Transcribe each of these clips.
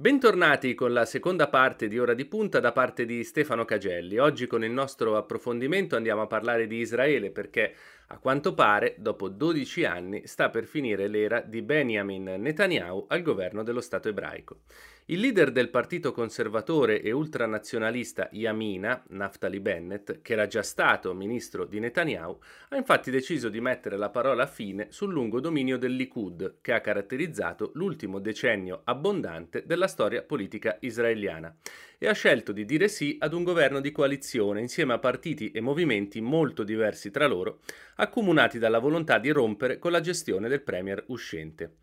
Bentornati con la seconda parte di Ora di Punta da parte di Stefano Cagelli. Oggi con il nostro approfondimento andiamo a parlare di Israele perché a quanto pare dopo 12 anni sta per finire l'era di Benjamin Netanyahu al governo dello Stato ebraico. Il leader del partito conservatore e ultranazionalista Yamina, Naftali Bennett, che era già stato ministro di Netanyahu, ha infatti deciso di mettere la parola fine sul lungo dominio del Likud, che ha caratterizzato l'ultimo decennio abbondante della storia politica israeliana, e ha scelto di dire sì ad un governo di coalizione insieme a partiti e movimenti molto diversi tra loro, accomunati dalla volontà di rompere con la gestione del premier uscente.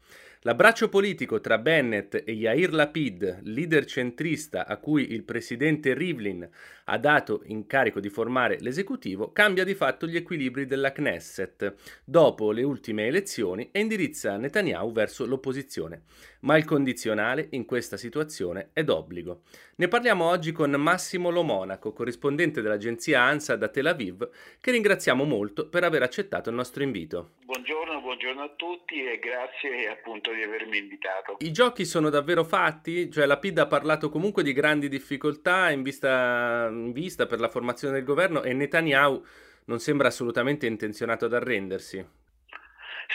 L'abbraccio politico tra Bennett e Yair Lapid, leader centrista a cui il presidente Rivlin ha dato incarico di formare l'esecutivo, cambia di fatto gli equilibri della Knesset dopo le ultime elezioni e indirizza Netanyahu verso l'opposizione. Ma il condizionale in questa situazione è d'obbligo. Ne parliamo oggi con Massimo Lomonaco, corrispondente dell'agenzia ANSA da Tel Aviv, che ringraziamo molto per aver accettato il nostro invito. Buongiorno, buongiorno a tutti e grazie appunto di avermi invitato. I giochi sono davvero fatti? Cioè la PID ha parlato comunque di grandi difficoltà in vista, in vista per la formazione del governo e Netanyahu non sembra assolutamente intenzionato ad arrendersi.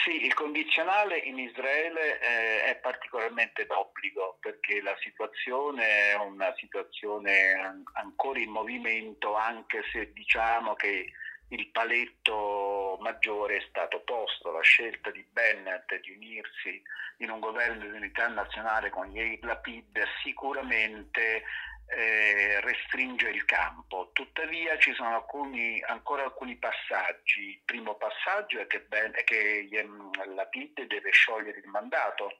Sì, il condizionale in Israele eh, è particolarmente d'obbligo perché la situazione è una situazione an- ancora in movimento anche se diciamo che il paletto maggiore è stato posto, la scelta di Bennett di unirsi in un governo di unità nazionale con Yair Lapid sicuramente eh, restringe il campo. Tuttavia ci sono alcuni, ancora alcuni passaggi. Il primo passaggio è che, ben, è che Lapid deve sciogliere il mandato,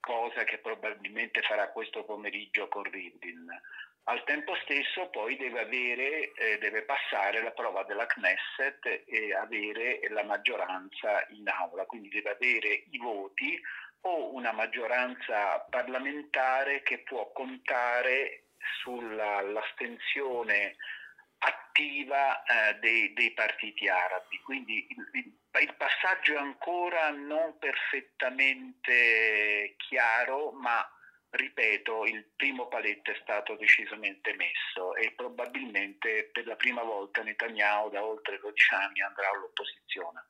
cosa che probabilmente farà questo pomeriggio con Rivlin. Al tempo stesso poi deve, avere, eh, deve passare la prova della Knesset e avere la maggioranza in aula, quindi deve avere i voti o una maggioranza parlamentare che può contare sull'astensione attiva eh, dei, dei, partiti arabi. Quindi il, il, passaggio è ancora non perfettamente chiaro, ma ripeto, il primo paletto è stato decisamente messo e probabilmente per la prima volta Netanyahu da oltre 12 anni andrà all'opposizione.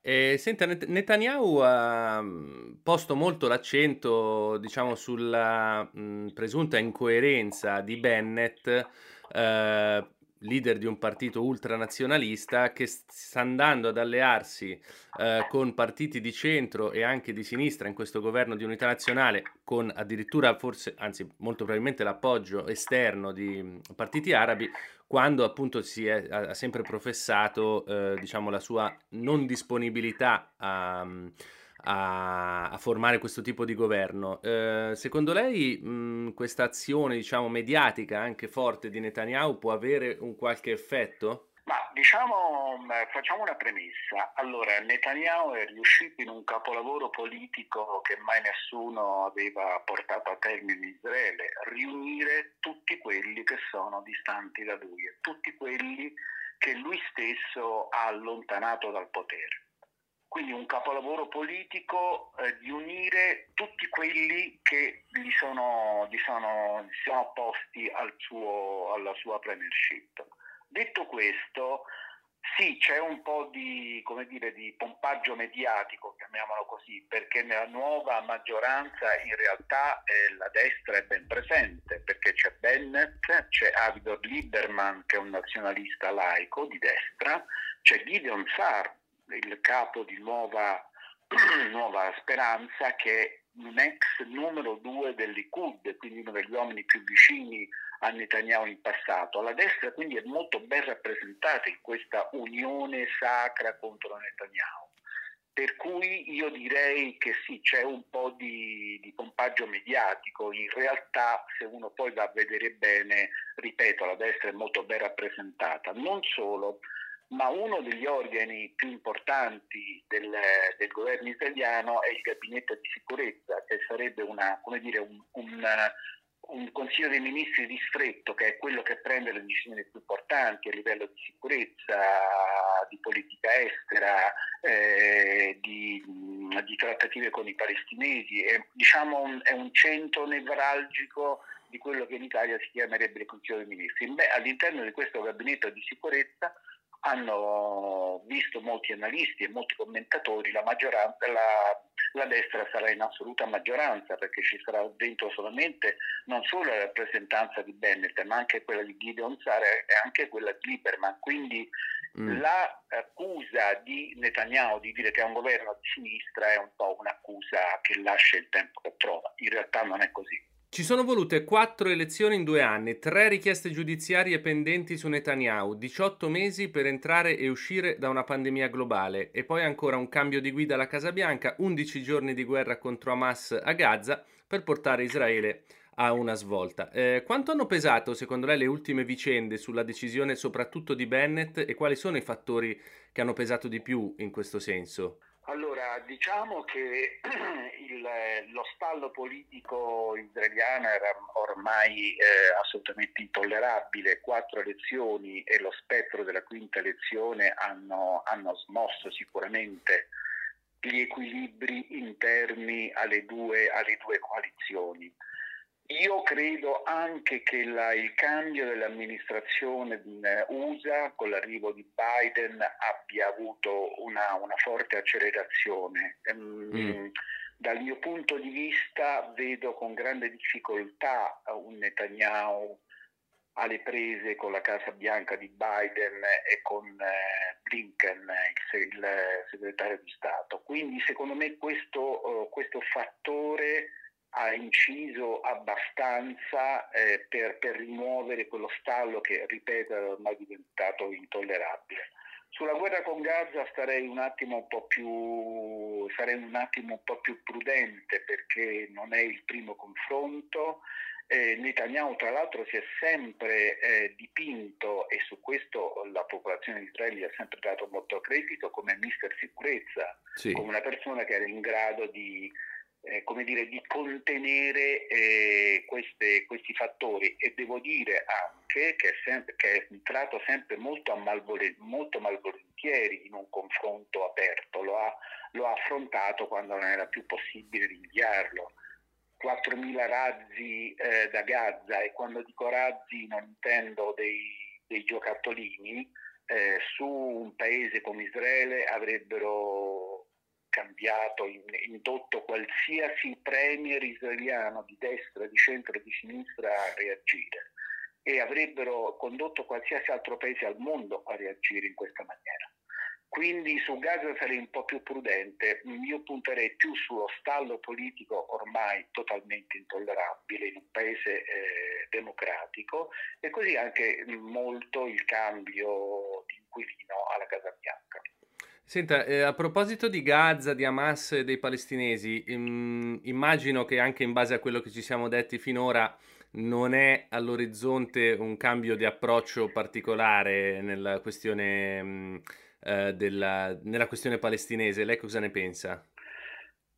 E, senta, Netanyahu ha mm, posto molto l'accento, diciamo, sulla mh, mm, presunta incoerenza di Bennett eh, leader di un partito ultranazionalista che sta andando ad allearsi eh, con partiti di centro e anche di sinistra in questo governo di unità nazionale, con addirittura forse, anzi molto probabilmente l'appoggio esterno di partiti arabi, quando appunto si è, ha sempre professato eh, diciamo, la sua non disponibilità a a, a, formare questo tipo di governo. Eh, secondo lei mh, questa azione, diciamo, mediatica anche forte di Netanyahu può avere un qualche effetto? Ma diciamo, facciamo una premessa. Allora, Netanyahu è riuscito in un capolavoro politico che mai nessuno aveva portato a termine in Israele, riunire tutti quelli che sono distanti da lui e tutti quelli che lui stesso ha allontanato dal potere. Quindi un capolavoro politico eh, di unire tutti quelli che gli sono, gli sono, gli sono opposti al suo, alla sua premiership. Detto questo, sì, c'è un po' di, dire, di, pompaggio mediatico, chiamiamolo così, perché nella nuova maggioranza in realtà eh, la destra è ben presente, perché c'è Bennett, c'è Avigdor Lieberman che è un nazionalista laico di destra, c'è Gideon Sarr il capo di Nuova, Nuova Speranza, che è un ex numero due del Likud, quindi uno degli uomini più vicini a Netanyahu in passato. La destra quindi è molto ben rappresentata in questa unione sacra contro Netanyahu. Per cui io direi che sì, c'è un po' di, di, pompaggio mediatico, in realtà se uno poi va a vedere bene, ripeto, la destra è molto ben rappresentata. Non solo, ma uno degli organi più importanti del, del, governo italiano è il gabinetto di sicurezza, che sarebbe una, dire, un, un, un, consiglio dei ministri ristretto, che è quello che prende le decisioni più importanti a livello di sicurezza, di politica estera, eh, di, di trattative con i palestinesi, è, diciamo un, è un centro nevralgico di quello che in Italia si chiamerebbe il Consiglio dei Ministri. All'interno di questo gabinetto di sicurezza hanno visto molti analisti e molti commentatori la, la, la, destra sarà in assoluta maggioranza perché ci sarà dentro solamente non solo la rappresentanza di Bennett ma anche quella di Gideon Sara e anche quella di Lieberman. Quindi mm. l'accusa di Netanyahu di dire che è un governo di sinistra è un po' un'accusa che lascia il tempo che trova. In realtà non è così ci sono volute quattro elezioni in due anni, tre richieste giudiziarie pendenti su Netanyahu, 18 mesi per entrare e uscire da una pandemia globale e poi ancora un cambio di guida alla Casa Bianca, 11 giorni di guerra contro Hamas a Gaza per portare Israele a una svolta. Eh, quanto hanno pesato secondo lei le ultime vicende sulla decisione soprattutto di Bennett e quali sono i fattori che hanno pesato di più in questo senso? Allora, diciamo che il, lo stallo politico israeliano era ormai eh, assolutamente intollerabile. Quattro elezioni e lo spettro della quinta elezione hanno, hanno smosso sicuramente gli equilibri interni alle due, alle due coalizioni. Io credo anche che la, il cambio dell'amministrazione USA con l'arrivo di Biden abbia avuto una, una forte accelerazione. Ehm, mm. Dal mio punto di vista vedo con grande difficoltà un Netanyahu alle prese con la Casa Bianca di Biden e con eh, Blinken, il, il, segretario di Stato. Quindi secondo me questo, uh, questo fattore ha inciso abbastanza eh, per, per, rimuovere quello stallo che, ripeto, è ormai diventato intollerabile. Sulla guerra con Gaza starei un attimo un po' più, sarei un attimo un po' più prudente perché non è il primo confronto. Eh, Netanyahu tra l'altro si è sempre eh, dipinto e su questo la popolazione di Israele ha sempre dato molto credito come mister sicurezza, sì. come una persona che era in grado di eh, come dire, di contenere eh, queste, questi fattori e devo dire anche che è, sempre, che è entrato sempre molto, malvole, molto, malvolentieri in un confronto aperto, lo ha, lo ha, affrontato quando non era più possibile rinviarlo. 4.000 razzi eh, da Gaza e quando dico razzi non intendo dei, dei giocattolini, eh, su un paese come Israele avrebbero cambiato, indotto qualsiasi premier israeliano di destra, di centro e di sinistra a reagire e avrebbero condotto qualsiasi altro paese al mondo a reagire in questa maniera. Quindi su Gaza sarei un po' più prudente, io punterei più sullo stallo politico ormai totalmente intollerabile in un paese eh, democratico e così anche molto il cambio di inquilino alla Casa Bianca. Senta, eh, a proposito di Gaza, di Hamas e dei palestinesi, im- immagino che anche in base a quello che ci siamo detti finora non è all'orizzonte un cambio di approccio particolare nella questione, mh, mm, eh, della, nella questione palestinese. Lei cosa ne pensa?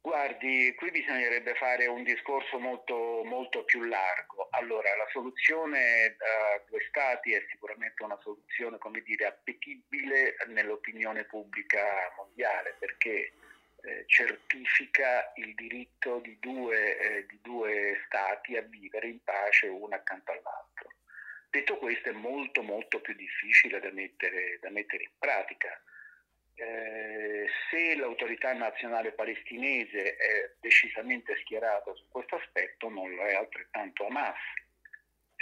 Guardi, qui bisognerebbe fare un discorso molto, molto più largo. Allora, la soluzione a due stati è sicuramente una soluzione, come dire, appetibile nell'opinione pubblica mondiale perché eh, certifica il diritto di due, eh, di due stati a vivere in pace uno accanto all'altro. Detto questo è molto molto più difficile da mettere, da mettere in pratica eh, se l'autorità nazionale palestinese è decisamente schierata su questo aspetto, non lo è altrettanto Hamas.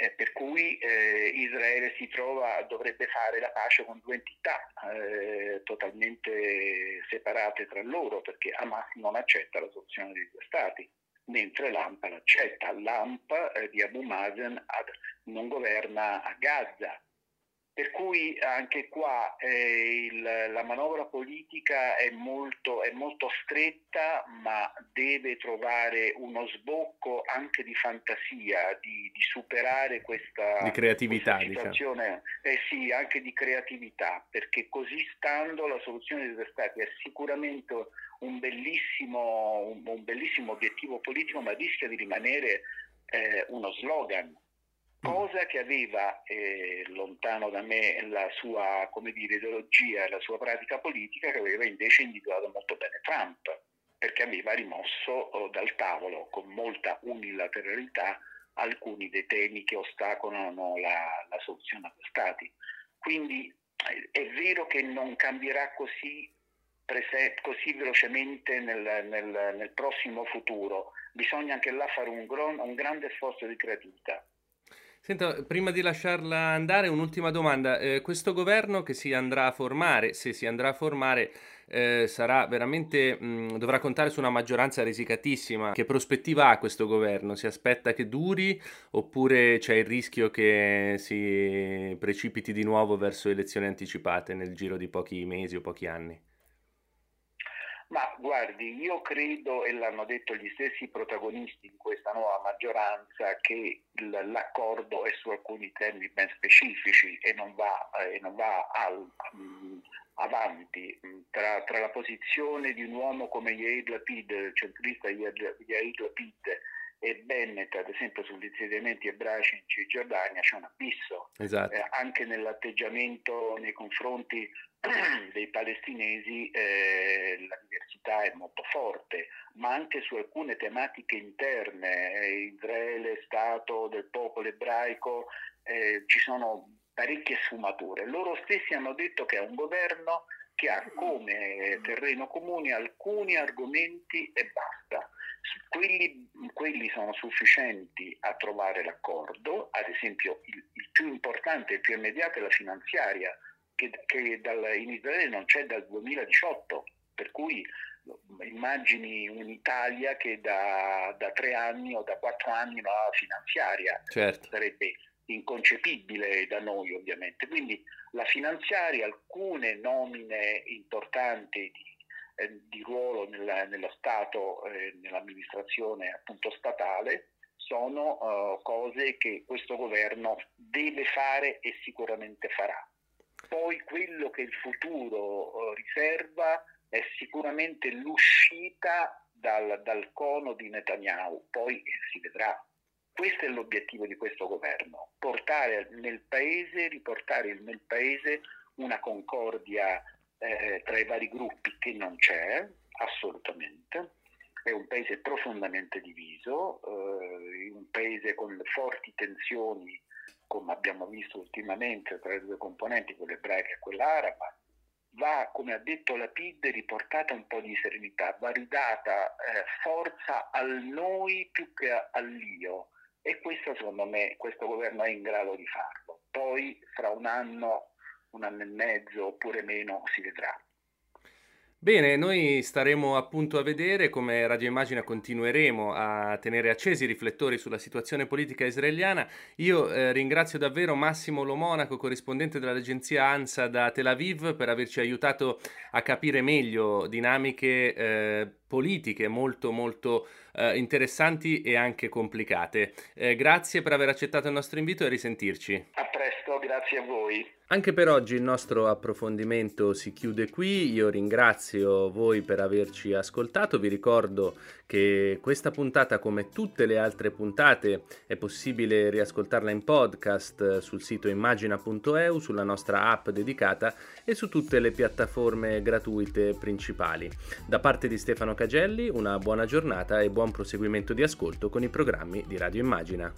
Eh, per cui eh, Israele si trova, dovrebbe fare la pace con due entità eh, totalmente separate tra loro, perché Hamas non accetta la soluzione dei due stati, mentre l'AMP l'accetta. L'AMP eh, di Abu Mazen ad, non governa a Gaza, per cui anche qua eh, il, la manovra politica è molto, è molto, stretta, ma deve trovare uno sbocco anche di fantasia, di, di superare questa, di creatività, questa diciamo. situazione. Diciamo. Eh sì, anche di creatività, perché così stando la soluzione dei due stati è sicuramente un bellissimo, un, un bellissimo obiettivo politico, ma rischia di rimanere eh, uno slogan cosa che aveva eh, lontano da me la sua dire, ideologia e la sua pratica politica che aveva invece individuato molto bene Trump. perché aveva rimosso oh, dal tavolo con molta unilateralità alcuni dei temi che ostacolano la, la soluzione a stati. Quindi eh, è vero che non cambierà così, prese- così velocemente nel, nel, nel, prossimo futuro, bisogna anche là fare un, gron- un grande sforzo di creatività. Senta, prima di lasciarla andare, un'ultima domanda. Eh, questo governo che si andrà a formare, se si andrà a formare, eh, sarà veramente, mh, dovrà contare su una maggioranza risicatissima. Che prospettiva ha questo governo? Si aspetta che duri oppure c'è il rischio che si precipiti di nuovo verso elezioni anticipate nel giro di pochi mesi o pochi anni? Ma guardi, io credo, e l'hanno detto gli stessi protagonisti di questa nuova maggioranza, che l'accordo è su alcuni temi ben specifici e non va, eh, non va al, um, avanti tra, tra, la posizione di un uomo come Yair Lapid, il centrista Yair Lapid, e Bennett, ad esempio sugli insediamenti ebraici in Cisgiordania, c'è un abisso. Esatto. Eh, anche nell'atteggiamento nei confronti dei palestinesi eh, la diversità è molto forte, ma anche su alcune tematiche interne, eh, Israele, Stato del popolo ebraico, eh, ci sono parecchie sfumature. Loro stessi hanno detto che è un governo che ha come terreno comune alcuni argomenti e basta. Quelli, quelli, sono sufficienti a trovare l'accordo, ad esempio il, il più importante, il più immediato è la finanziaria, che, che dal, in Israele non c'è dal 2018, per cui immagini un'Italia che da, da, tre anni o da quattro anni non ha finanziaria, certo. sarebbe inconcepibile da noi ovviamente. Quindi la finanziaria, alcune nomine importanti di eh, di ruolo nella, nello Stato, eh, nell'amministrazione appunto statale, sono uh, cose che questo governo deve fare e sicuramente farà. Poi quello che il futuro uh, riserva è sicuramente l'uscita dal, dal cono di Netanyahu, poi si vedrà. Questo è l'obiettivo di questo governo, portare nel paese, riportare nel paese una concordia eh, tra i vari gruppi che non c'è assolutamente. È un paese profondamente diviso, eh, un paese con forti tensioni, come abbiamo visto ultimamente, tra le due componenti, quella ebraica e quella araba. Va, come ha detto la PID, riportata un po' di serenità, va ridata eh, forza al noi più che all'io e questo secondo me questo governo è in grado di farlo. Poi fra un anno un anno e mezzo oppure meno, si vedrà. Bene, noi staremo appunto a vedere come Radio Immagina continueremo a tenere accesi i riflettori sulla situazione politica israeliana. Io eh, ringrazio davvero Massimo Lomonaco, corrispondente dell'agenzia ANSA da Tel Aviv, per averci aiutato a capire meglio dinamiche eh, politiche molto molto eh, interessanti e anche complicate. Eh, grazie per aver accettato il nostro invito e risentirci. A presto, grazie a voi. Anche per oggi il nostro approfondimento si chiude qui, io ringrazio voi per averci ascoltato, vi ricordo che questa puntata come tutte le altre puntate è possibile riascoltarla in podcast sul sito immagina.eu, sulla nostra app dedicata e su tutte le piattaforme gratuite principali. Da parte di Stefano Cagelli una buona giornata e buon proseguimento di ascolto con i programmi di Radio Immagina.